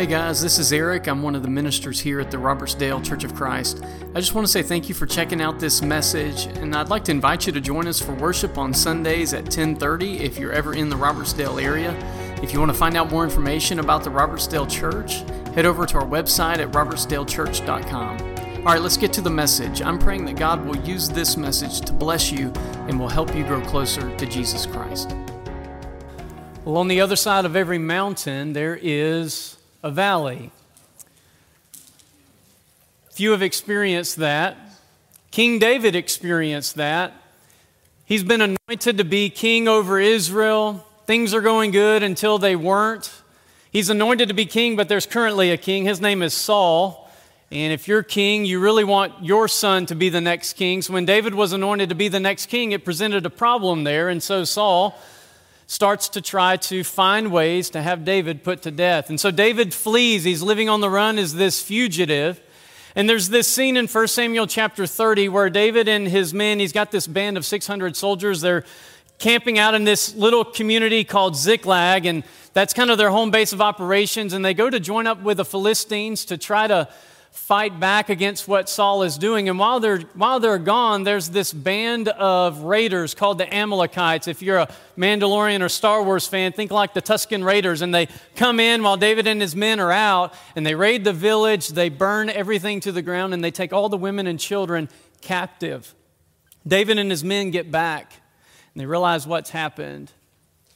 Hey guys, this is Eric. I'm one of the ministers here at the Robertsdale Church of Christ. I just want to say thank you for checking out this message, and I'd like to invite you to join us for worship on Sundays at 10:30 if you're ever in the Robertsdale area. If you want to find out more information about the Robertsdale Church, head over to our website at robertsdalechurch.com. All right, let's get to the message. I'm praying that God will use this message to bless you and will help you grow closer to Jesus Christ. Well, on the other side of every mountain, there is a valley. Few have experienced that. King David experienced that. He's been anointed to be king over Israel. Things are going good until they weren't. He's anointed to be king, but there's currently a king. His name is Saul. And if you're king, you really want your son to be the next king. So when David was anointed to be the next king, it presented a problem there. And so Saul starts to try to find ways to have David put to death. And so David flees. He's living on the run as this fugitive. And there's this scene in 1 Samuel chapter 30 where David and his men, he's got this band of 600 soldiers. They're camping out in this little community called Ziklag, and that's kind of their home base of operations. And they go to join up with the Philistines to try to fight back against what Saul is doing. And while they're, while they're gone, there's this band of raiders called the Amalekites. If you're a Mandalorian or Star Wars fan, think like the Tusken Raiders. And they come in while David and his men are out, and they raid the village, they burn everything to the ground, and they take all the women and children captive. David and his men get back, and they realize what's happened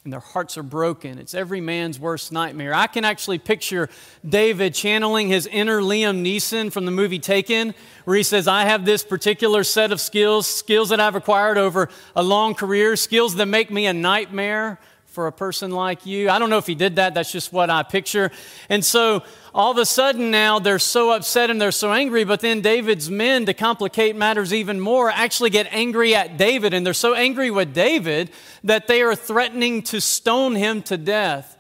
and their hearts are broken. It's every man's worst nightmare. I can actually picture David channeling his inner Liam Neeson from the movie Taken, where he says, I have this particular set of skills, skills that I've acquired over a long career, skills that make me a nightmare for a person like you. I don't know if he did that, that's just what I picture. And so all of a sudden now they're so upset and they're so angry, but then David's men, to complicate matters even more, actually get angry at David. And they're so angry with David that they are threatening to stone him to death.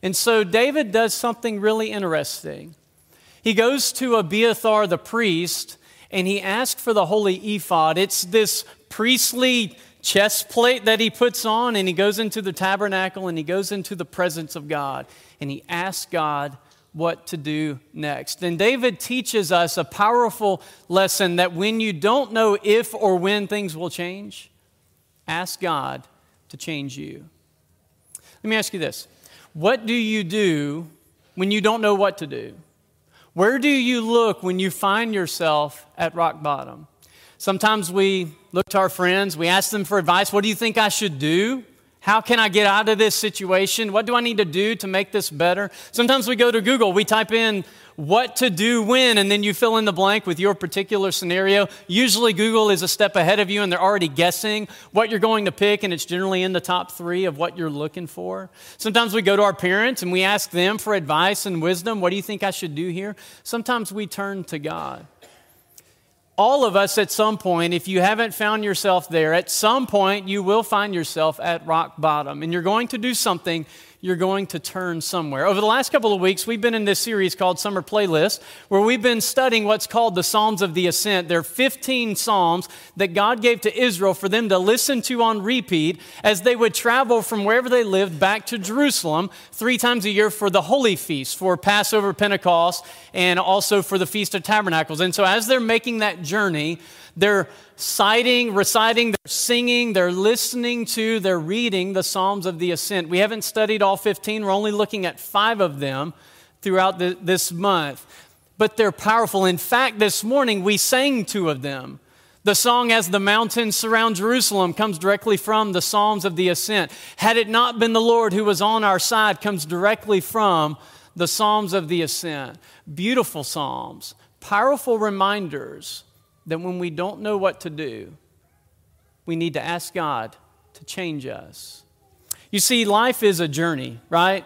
And so David does something really interesting. He goes to Abiathar the priest and he asks for the holy ephod. It's this priestly chest plate that he puts on, and he goes into the tabernacle and he goes into the presence of God and he asks God what to do next. And David teaches us a powerful lesson that when you don't know if or when things will change, ask God to change you. Let me ask you this What do you do when you don't know what to do? Where do you look when you find yourself at rock bottom? Sometimes we look to our friends, we ask them for advice. What do you think I should do? How can I get out of this situation? What do I need to do to make this better? Sometimes we go to Google, we type in what to do when, and then you fill in the blank with your particular scenario. Usually, Google is a step ahead of you, and they're already guessing what you're going to pick, and it's generally in the top three of what you're looking for. Sometimes we go to our parents and we ask them for advice and wisdom. What do you think I should do here? Sometimes we turn to God all of us at some point, if you haven't found yourself there, at some point you will find yourself at rock bottom. And you're going to do something you're going to turn somewhere. Over the last couple of weeks, we've been in this series called Summer Playlist, where we've been studying what's called the Psalms of the Ascent. There are 15 Psalms that God gave to Israel for them to listen to on repeat as they would travel from wherever they lived back to Jerusalem three times a year for the Holy Feast, for Passover, Pentecost, and also for the Feast of Tabernacles. And so as they're making that journey, they're citing, reciting, they're singing, they're listening to, they're reading the Psalms of the Ascent. We haven't studied all 15, we're only looking at five of them throughout the, this month. But they're powerful. In fact, this morning we sang two of them. The song As the Mountains Surround Jerusalem comes directly from the Psalms of the Ascent. Had it not been the Lord who was on our side comes directly from the Psalms of the Ascent. Beautiful Psalms, powerful reminders that when we don't know what to do, we need to ask God to change us. You see, life is a journey, right?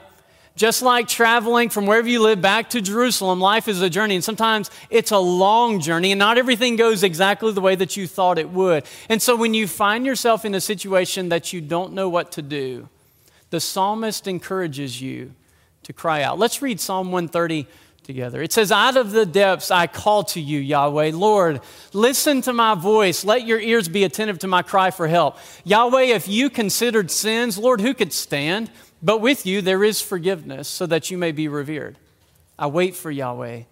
Just like traveling from wherever you live back to Jerusalem, life is a journey. And sometimes it's a long journey, and not everything goes exactly the way that you thought it would. And so when you find yourself in a situation that you don't know what to do, the psalmist encourages you to cry out. Let's read Psalm 130 together. It says, Out of the depths I call to you, Yahweh. Lord, listen to my voice. Let your ears be attentive to my cry for help. Yahweh, if you considered sins, Lord, who could stand? But with you there is forgiveness so that you may be revered. I wait for Yahweh.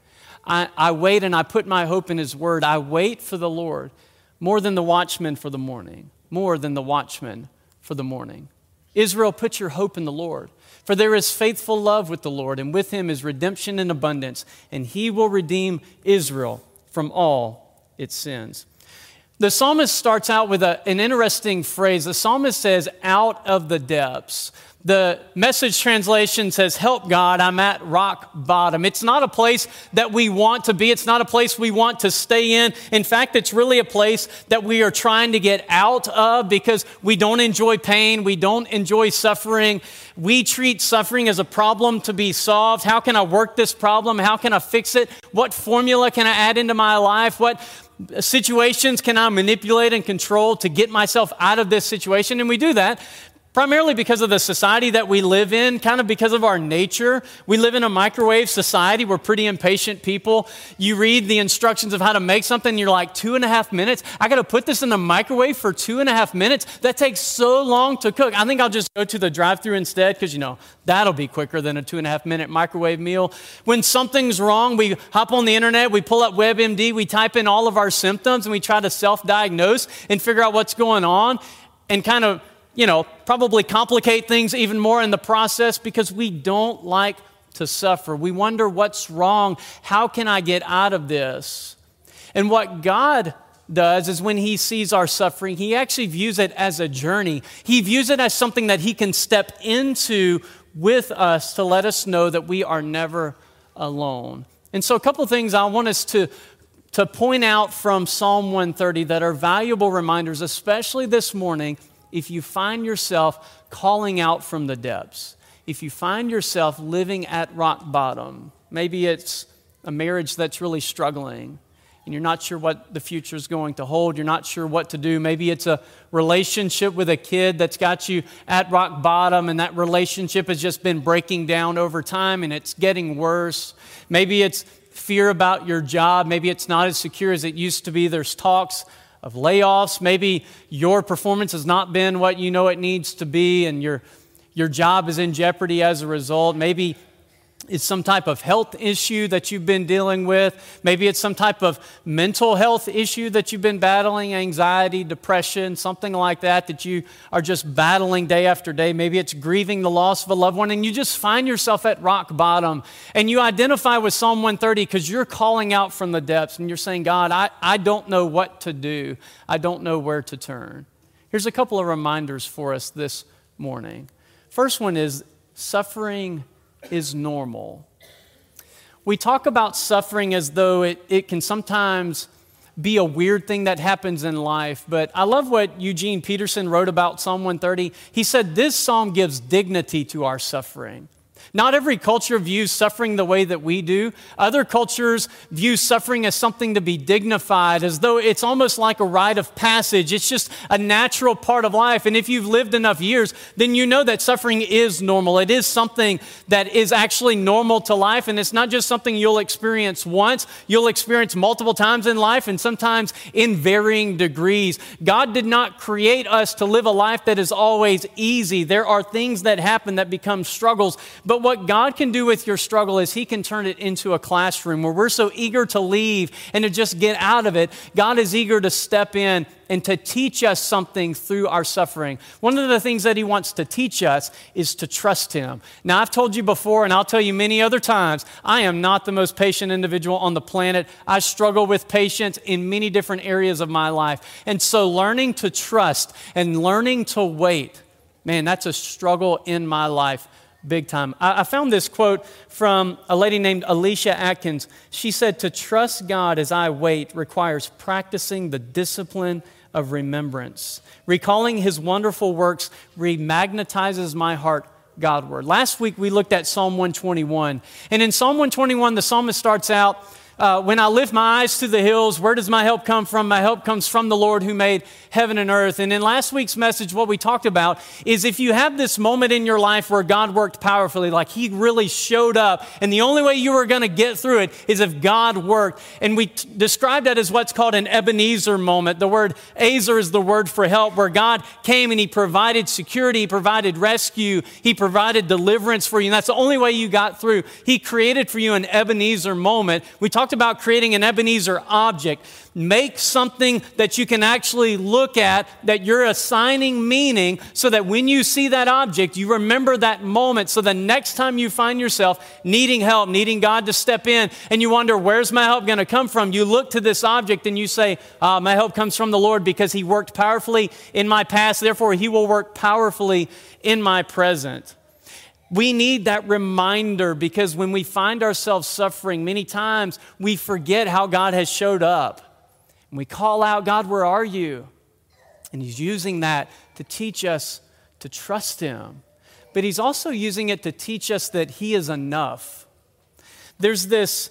I, I wait and I put my hope in His word. I wait for the Lord more than the watchman for the morning, more than the watchman for the morning. Israel, put your hope in the Lord. For there is faithful love with the Lord, and with him is redemption in abundance, and he will redeem Israel from all its sins. The psalmist starts out with a, an interesting phrase. The psalmist says, out of the depths. The message translation says, Help God, I'm at rock bottom. It's not a place that we want to be. It's not a place we want to stay in. In fact, it's really a place that we are trying to get out of because we don't enjoy pain. We don't enjoy suffering. We treat suffering as a problem to be solved. How can I work this problem? How can I fix it? What formula can I add into my life? What situations can I manipulate and control to get myself out of this situation? And we do that primarily because of the society that we live in, kind of because of our nature. We live in a microwave society. We're pretty impatient people. You read the instructions of how to make something, you're like, two and a half minutes? I got to put this in the microwave for two and a half minutes? That takes so long to cook. I think I'll just go to the drive through instead because, you know, that'll be quicker than a two and a half minute microwave meal. When something's wrong, we hop on the internet, we pull up WebMD, we type in all of our symptoms, and we try to self diagnose and figure out what's going on and kind of you know, probably complicate things even more in the process because we don't like to suffer. We wonder what's wrong. How can I get out of this? And what God does is when he sees our suffering, he actually views it as a journey. He views it as something that he can step into with us to let us know that we are never alone. And so, a couple things I want us to, to point out from Psalm 130 that are valuable reminders, especially this morning if you find yourself calling out from the depths, if you find yourself living at rock bottom, maybe it's a marriage that's really struggling and you're not sure what the future is going to hold, you're not sure what to do. Maybe it's a relationship with a kid that's got you at rock bottom and that relationship has just been breaking down over time and it's getting worse. Maybe it's fear about your job, maybe it's not as secure as it used to be. There's talks of layoffs. Maybe your performance has not been what you know it needs to be, and your, your job is in jeopardy as a result. Maybe it's some type of health issue that you've been dealing with. Maybe it's some type of mental health issue that you've been battling, anxiety, depression, something like that, that you are just battling day after day. Maybe it's grieving the loss of a loved one, and you just find yourself at rock bottom. And you identify with Psalm 130 because you're calling out from the depths and you're saying, God, I, I don't know what to do, I don't know where to turn. Here's a couple of reminders for us this morning. First one is suffering is normal. We talk about suffering as though it, it can sometimes be a weird thing that happens in life, but I love what Eugene Peterson wrote about Psalm 130. He said, This psalm gives dignity to our suffering. Not every culture views suffering the way that we do. Other cultures view suffering as something to be dignified, as though it's almost like a rite of passage. It's just a natural part of life. And if you've lived enough years, then you know that suffering is normal. It is something that is actually normal to life. And it's not just something you'll experience once, you'll experience multiple times in life and sometimes in varying degrees. God did not create us to live a life that is always easy. There are things that happen that become struggles. But what God can do with your struggle is He can turn it into a classroom where we're so eager to leave and to just get out of it. God is eager to step in and to teach us something through our suffering. One of the things that He wants to teach us is to trust Him. Now, I've told you before, and I'll tell you many other times, I am not the most patient individual on the planet. I struggle with patience in many different areas of my life. And so, learning to trust and learning to wait, man, that's a struggle in my life big time. I, I, found this quote from a lady named Alicia Atkins. She said, To trust God as I wait requires practicing the discipline of remembrance. Recalling his wonderful works remagnetizes my heart Godward. Last week we looked at Psalm 121. And in Psalm 121, the psalmist starts out uh, when I lift my eyes to the hills, where does my help come from? My help comes from the Lord who made heaven and earth. And in last week's message, what we talked about is if you have this moment in your life where God worked powerfully, like He really showed up, and the only way you were going to get through it is if God worked. And we t- described that as what's called an Ebenezer moment. The word Ezer is the word for help, where God came and He provided security, He provided rescue, He provided deliverance for you. And that's the only way you got through. He created for you an Ebenezer moment. We talked about creating an Ebenezer object. Make something that you can actually look at, that you're assigning meaning, so that when you see that object, you remember that moment. So the next time you find yourself needing help, needing God to step in, and you wonder, where's my help going to come from? You look to this object and you say, uh, My help comes from the Lord because He worked powerfully in my past, therefore, He will work powerfully in my present. We need that reminder because when we find ourselves suffering, many times we forget how God has showed up. And we call out, God, where are you? And He's using that to teach us to trust Him. But He's also using it to teach us that He is enough. There's this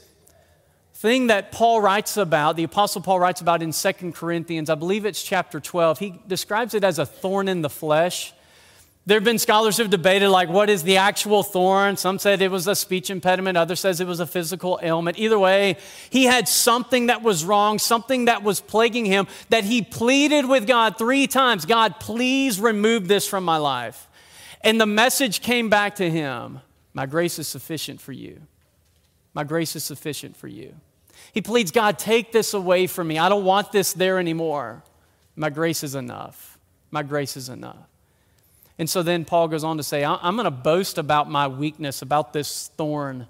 thing that Paul writes about, the Apostle Paul writes about in Second Corinthians, I believe it's chapter 12. He describes it as a thorn in the flesh. There have been scholars who've debated, like, what is the actual thorn? Some said it was a speech impediment, others says it was a physical ailment. Either way, he had something that was wrong, something that was plaguing him, that he pleaded with God three times God, please remove this from my life. And the message came back to him My grace is sufficient for you. My grace is sufficient for you. He pleads, God, take this away from me. I don't want this there anymore. My grace is enough. My grace is enough. And so then Paul goes on to say, I'm going to boast about my weakness, about this thorn,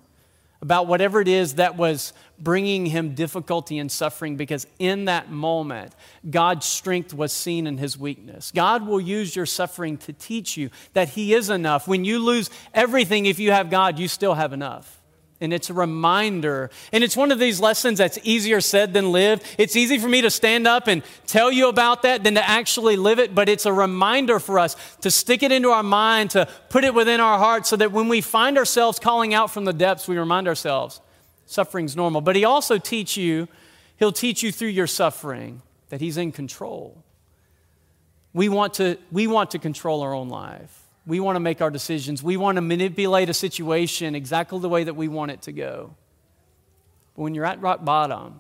about whatever it is that was bringing him difficulty and suffering, because in that moment, God's strength was seen in his weakness. God will use your suffering to teach you that he is enough. When you lose everything, if you have God, you still have enough and it's a reminder. And it's one of these lessons that's easier said than lived. It's easy for me to stand up and tell you about that than to actually live it, but it's a reminder for us to stick it into our mind, to put it within our heart, so that when we find ourselves calling out from the depths, we remind ourselves suffering's normal. But He also teach you, He'll teach you through your suffering that He's in control. We want to, we want to control our own life. We want to make our decisions. We want to manipulate a situation exactly the way that we want it to go. But when you're at rock bottom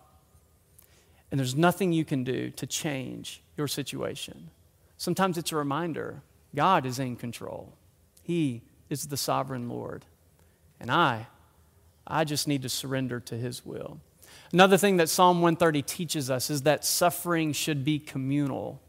and there's nothing you can do to change your situation, sometimes it's a reminder God is in control. He is the sovereign Lord. And I, I just need to surrender to His will. Another thing that Psalm 130 teaches us is that suffering should be communal.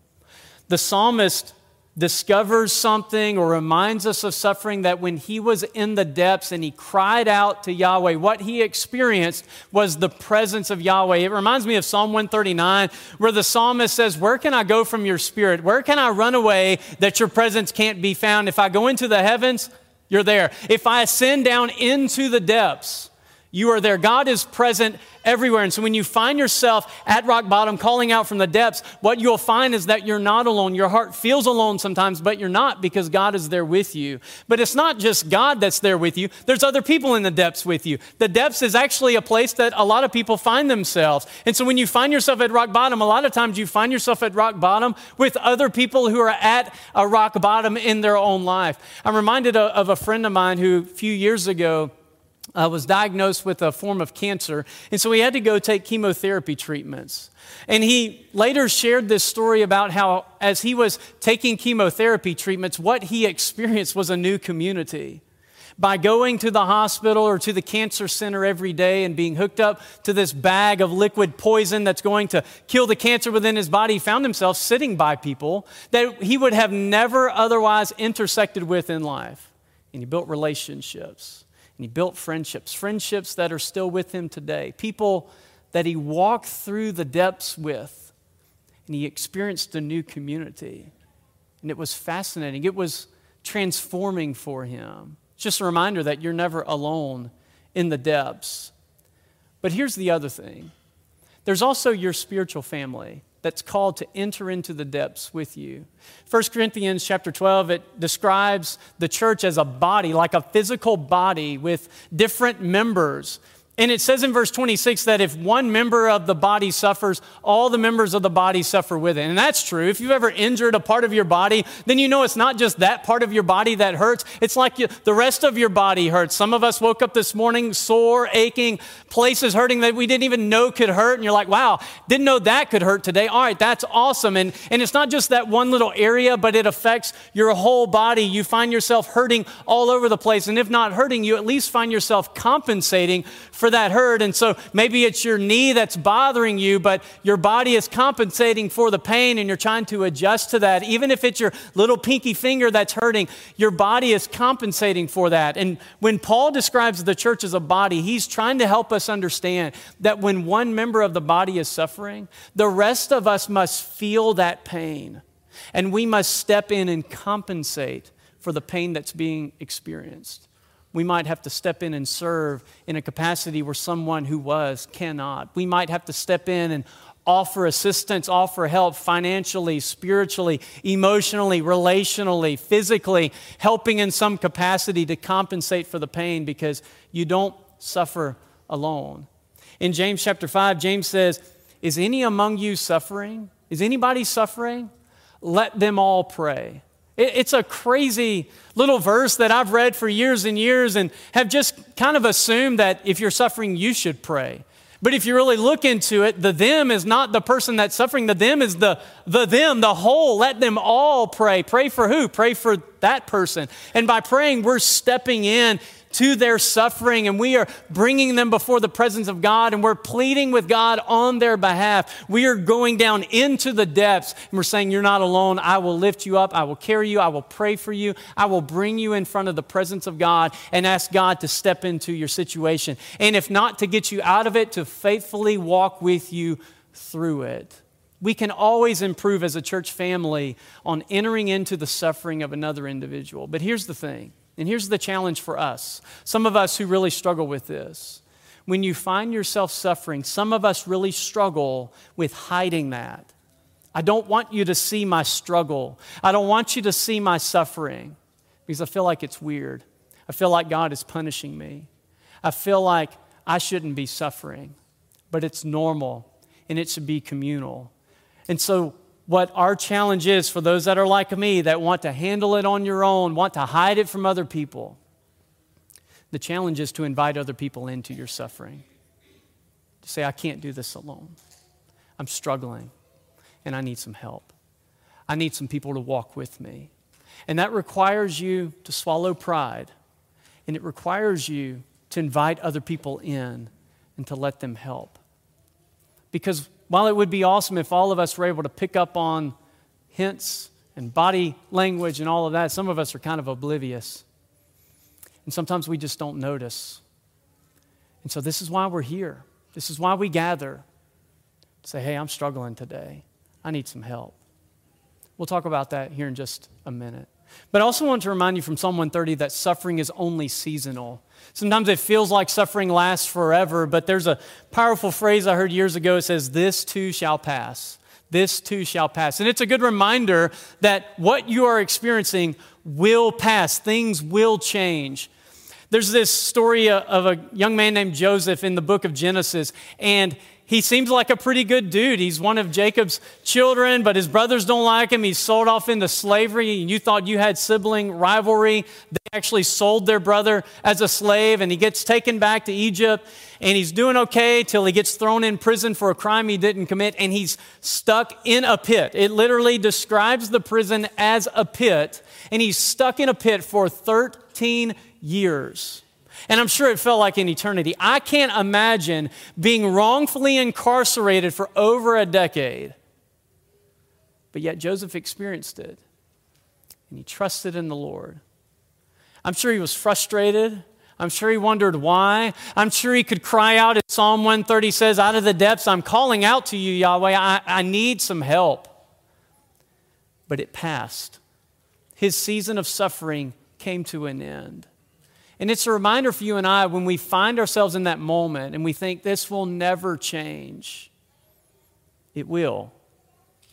The psalmist discovers something or reminds us of suffering that when he was in the depths and he cried out to Yahweh, what he experienced was the presence of Yahweh. It reminds me of Psalm 139, where the psalmist says, Where can I go from your spirit? Where can I run away that your presence can't be found? If I go into the heavens, you're there. If I ascend down into the depths, you are there. God is present everywhere. And so when you find yourself at rock bottom calling out from the depths, what you'll find is that you're not alone. Your heart feels alone sometimes, but you're not because God is there with you. But it's not just God that's there with you, there's other people in the depths with you. The depths is actually a place that a lot of people find themselves. And so when you find yourself at rock bottom, a lot of times you find yourself at rock bottom with other people who are at a rock bottom in their own life. I'm reminded of a friend of mine who a few years ago, uh, was diagnosed with a form of cancer, and so he had to go take chemotherapy treatments. And he later shared this story about how, as he was taking chemotherapy treatments, what he experienced was a new community. By going to the hospital or to the cancer center every day and being hooked up to this bag of liquid poison that's going to kill the cancer within his body, he found himself sitting by people that he would have never otherwise intersected with in life. And he built relationships. And he built friendships, friendships that are still with him today, people that he walked through the depths with. And he experienced a new community. And it was fascinating. It was transforming for him. It's just a reminder that you're never alone in the depths. But here's the other thing there's also your spiritual family that's called to enter into the depths with you. 1 Corinthians chapter 12 it describes the church as a body, like a physical body with different members. And it says in verse 26 that if one member of the body suffers, all the members of the body suffer with it. And that's true. If you've ever injured a part of your body, then you know it's not just that part of your body that hurts. It's like you, the rest of your body hurts. Some of us woke up this morning sore, aching, places hurting that we didn't even know could hurt. And you're like, wow, didn't know that could hurt today. All right, that's awesome. And, and it's not just that one little area, but it affects your whole body. You find yourself hurting all over the place. And if not hurting, you at least find yourself compensating for that hurt. And so maybe it's your knee that's bothering you, but your body is compensating for the pain and you're trying to adjust to that. Even if it's your little pinky finger that's hurting, your body is compensating for that. And when Paul describes the church as a body, he's trying to help us understand that when one member of the body is suffering, the rest of us must feel that pain. And we must step in and compensate for the pain that's being experienced we might have to step in and serve in a capacity where someone who was cannot. We might have to step in and offer assistance, offer help financially, spiritually, emotionally, relationally, physically, helping in some capacity to compensate for the pain because you don't suffer alone. In James chapter 5, James says, Is any among you suffering? Is anybody suffering? Let them all pray. It's a crazy little verse that I've read for years and years and have just kind of assumed that if you're suffering, you should pray. But if you really look into it, the them is not the person that's suffering. The them is the, the them, the whole. Let them all pray. Pray for who? Pray for that person. And by praying, we're stepping in to their suffering and we are bringing them before the presence of God and we're pleading with God on their behalf. We are going down into the depths and we're saying, You're not alone. I will lift you up. I will carry you. I will pray for you. I will bring you in front of the presence of God and ask God to step into your situation. And if not to get you out of it, to faithfully walk with you through it. We can always improve as a church family on entering into the suffering of another individual. But here's the thing and here's the challenge for us some of us who really struggle with this. When you find yourself suffering, some of us really struggle with hiding that. I don't want you to see my struggle. I don't want you to see my suffering because I feel like it's weird. I feel like God is punishing me. I feel like I shouldn't be suffering, but it's normal and it should be communal. And so what our challenge is for those that are like me that want to handle it on your own, want to hide it from other people. The challenge is to invite other people into your suffering. To say, I can't do this alone. I'm struggling and I need some help. I need some people to walk with me. And that requires you to swallow pride and it requires you to invite other people in and to let them help. Because while it would be awesome if all of us were able to pick up on hints and body language and all of that, some of us are kind of oblivious. And sometimes we just don't notice. And so this is why we're here. This is why we gather. Say, hey, I'm struggling today. I need some help. We'll talk about that here in just a minute. But I also want to remind you from Psalm 130 that suffering is only seasonal. Sometimes it feels like suffering lasts forever, but there's a powerful phrase I heard years ago. It says, This too shall pass. This too shall pass. And it's a good reminder that what you are experiencing will pass, things will change. There's this story of a young man named Joseph in the book of Genesis, and he seems like a pretty good dude. He's one of Jacob's children, but his brothers don't like him. He's sold off into slavery, and you thought you had sibling rivalry. They actually sold their brother as a slave, and he gets taken back to Egypt, and he's doing okay till he gets thrown in prison for a crime he didn't commit, and he's stuck in a pit. It literally describes the prison as a pit, and he's stuck in a pit for 13 years. And I'm sure it felt like an eternity. I can't imagine being wrongfully incarcerated for over a decade. But yet Joseph experienced it, and he trusted in the Lord. I'm sure he was frustrated. I'm sure he wondered why. I'm sure he could cry out, as Psalm 130 says, Out of the depths, I'm calling out to you, Yahweh. I, I need some help. But it passed. His season of suffering came to an end. And it's a reminder for you and I when we find ourselves in that moment and we think this will never change. It will.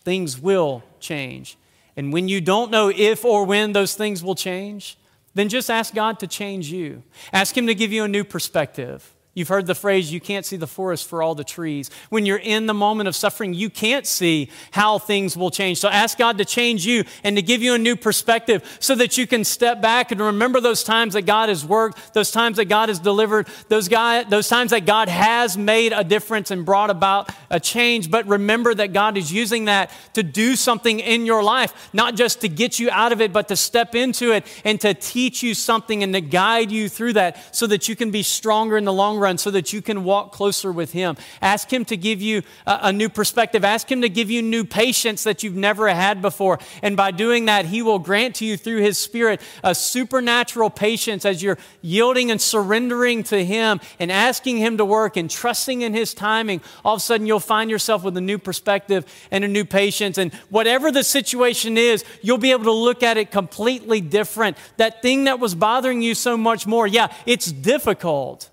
Things will change. And when you don't know if or when those things will change, then just ask God to change you. Ask Him to give you a new perspective. You've heard the phrase, you can't see the forest for all the trees. When you're in the moment of suffering, you can't see how things will change. So ask God to change you and to give you a new perspective so that you can step back and remember those times that God has worked, those times that God has delivered, those, guy, those times that God has made a difference and brought about a change. But remember that God is using that to do something in your life, not just to get you out of it, but to step into it and to teach you something and to guide you through that so that you can be stronger in the long run so that you can walk closer with Him. Ask Him to give you a, a new perspective. Ask Him to give you new patience that you've never had before. And by doing that, He will grant to you through His Spirit a supernatural patience as you're yielding and surrendering to Him and asking Him to work and trusting in His timing. All of a sudden, you'll find yourself with a new perspective and a new patience. And whatever the situation is, you'll be able to look at it completely different. That thing that was bothering you so much more, yeah, it's difficult.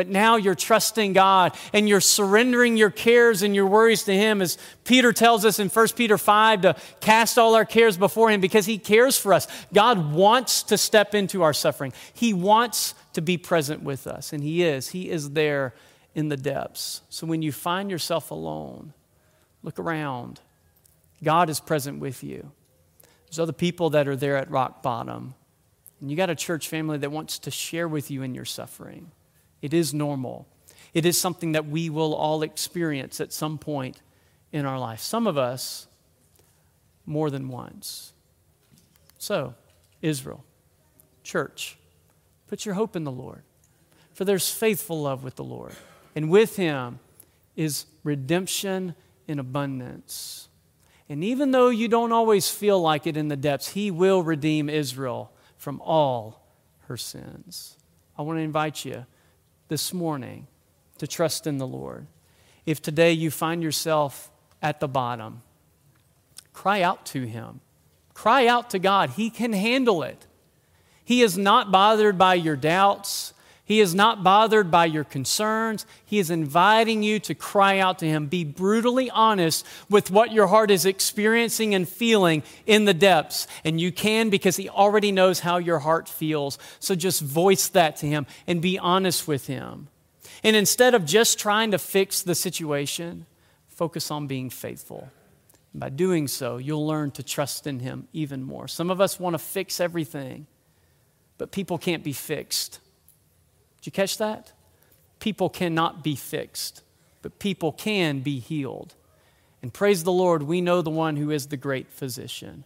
But now you're trusting God and you're surrendering your cares and your worries to Him, as Peter tells us in 1 Peter 5 to cast all our cares before Him because He cares for us. God wants to step into our suffering, He wants to be present with us, and He is. He is there in the depths. So when you find yourself alone, look around. God is present with you. There's other people that are there at rock bottom. And you got a church family that wants to share with you in your suffering. It is normal. It is something that we will all experience at some point in our life. Some of us more than once. So, Israel, church, put your hope in the Lord, for there's faithful love with the Lord, and with Him is redemption in abundance. And even though you don't always feel like it in the depths, He will redeem Israel from all her sins. I want to invite you this morning to trust in the Lord. If today you find yourself at the bottom, cry out to Him. Cry out to God. He can handle it. He is not bothered by your doubts. He is not bothered by your concerns. He is inviting you to cry out to Him. Be brutally honest with what your heart is experiencing and feeling in the depths. And you can because He already knows how your heart feels. So just voice that to Him and be honest with Him. And instead of just trying to fix the situation, focus on being faithful. And by doing so, you'll learn to trust in Him even more. Some of us want to fix everything, but people can't be fixed. Did you catch that? People cannot be fixed, but people can be healed. And praise the Lord, we know the one who is the great physician.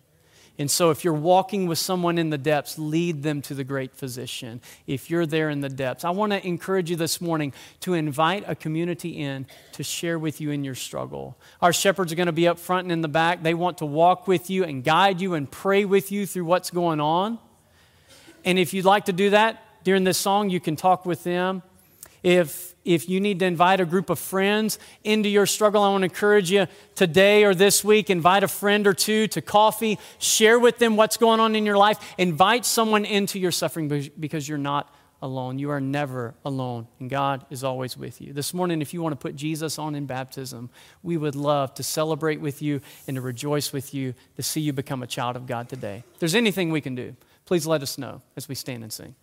And so, if you're walking with someone in the depths, lead them to the great physician. If you're there in the depths, I want to encourage you this morning to invite a community in to share with you in your struggle. Our shepherds are going to be up front and in the back. They want to walk with you and guide you and pray with you through what's going on. And if you'd like to do that, during this song, you can talk with them. If, if you need to invite a group of friends into your struggle, I want to encourage you today or this week, invite a friend or two to coffee, share with them what's going on in your life, invite someone into your suffering because you're not alone. You are never alone, and God is always with you. This morning, if you want to put Jesus on in baptism, we would love to celebrate with you and to rejoice with you to see you become a child of God today. If there's anything we can do, please let us know as we stand and sing.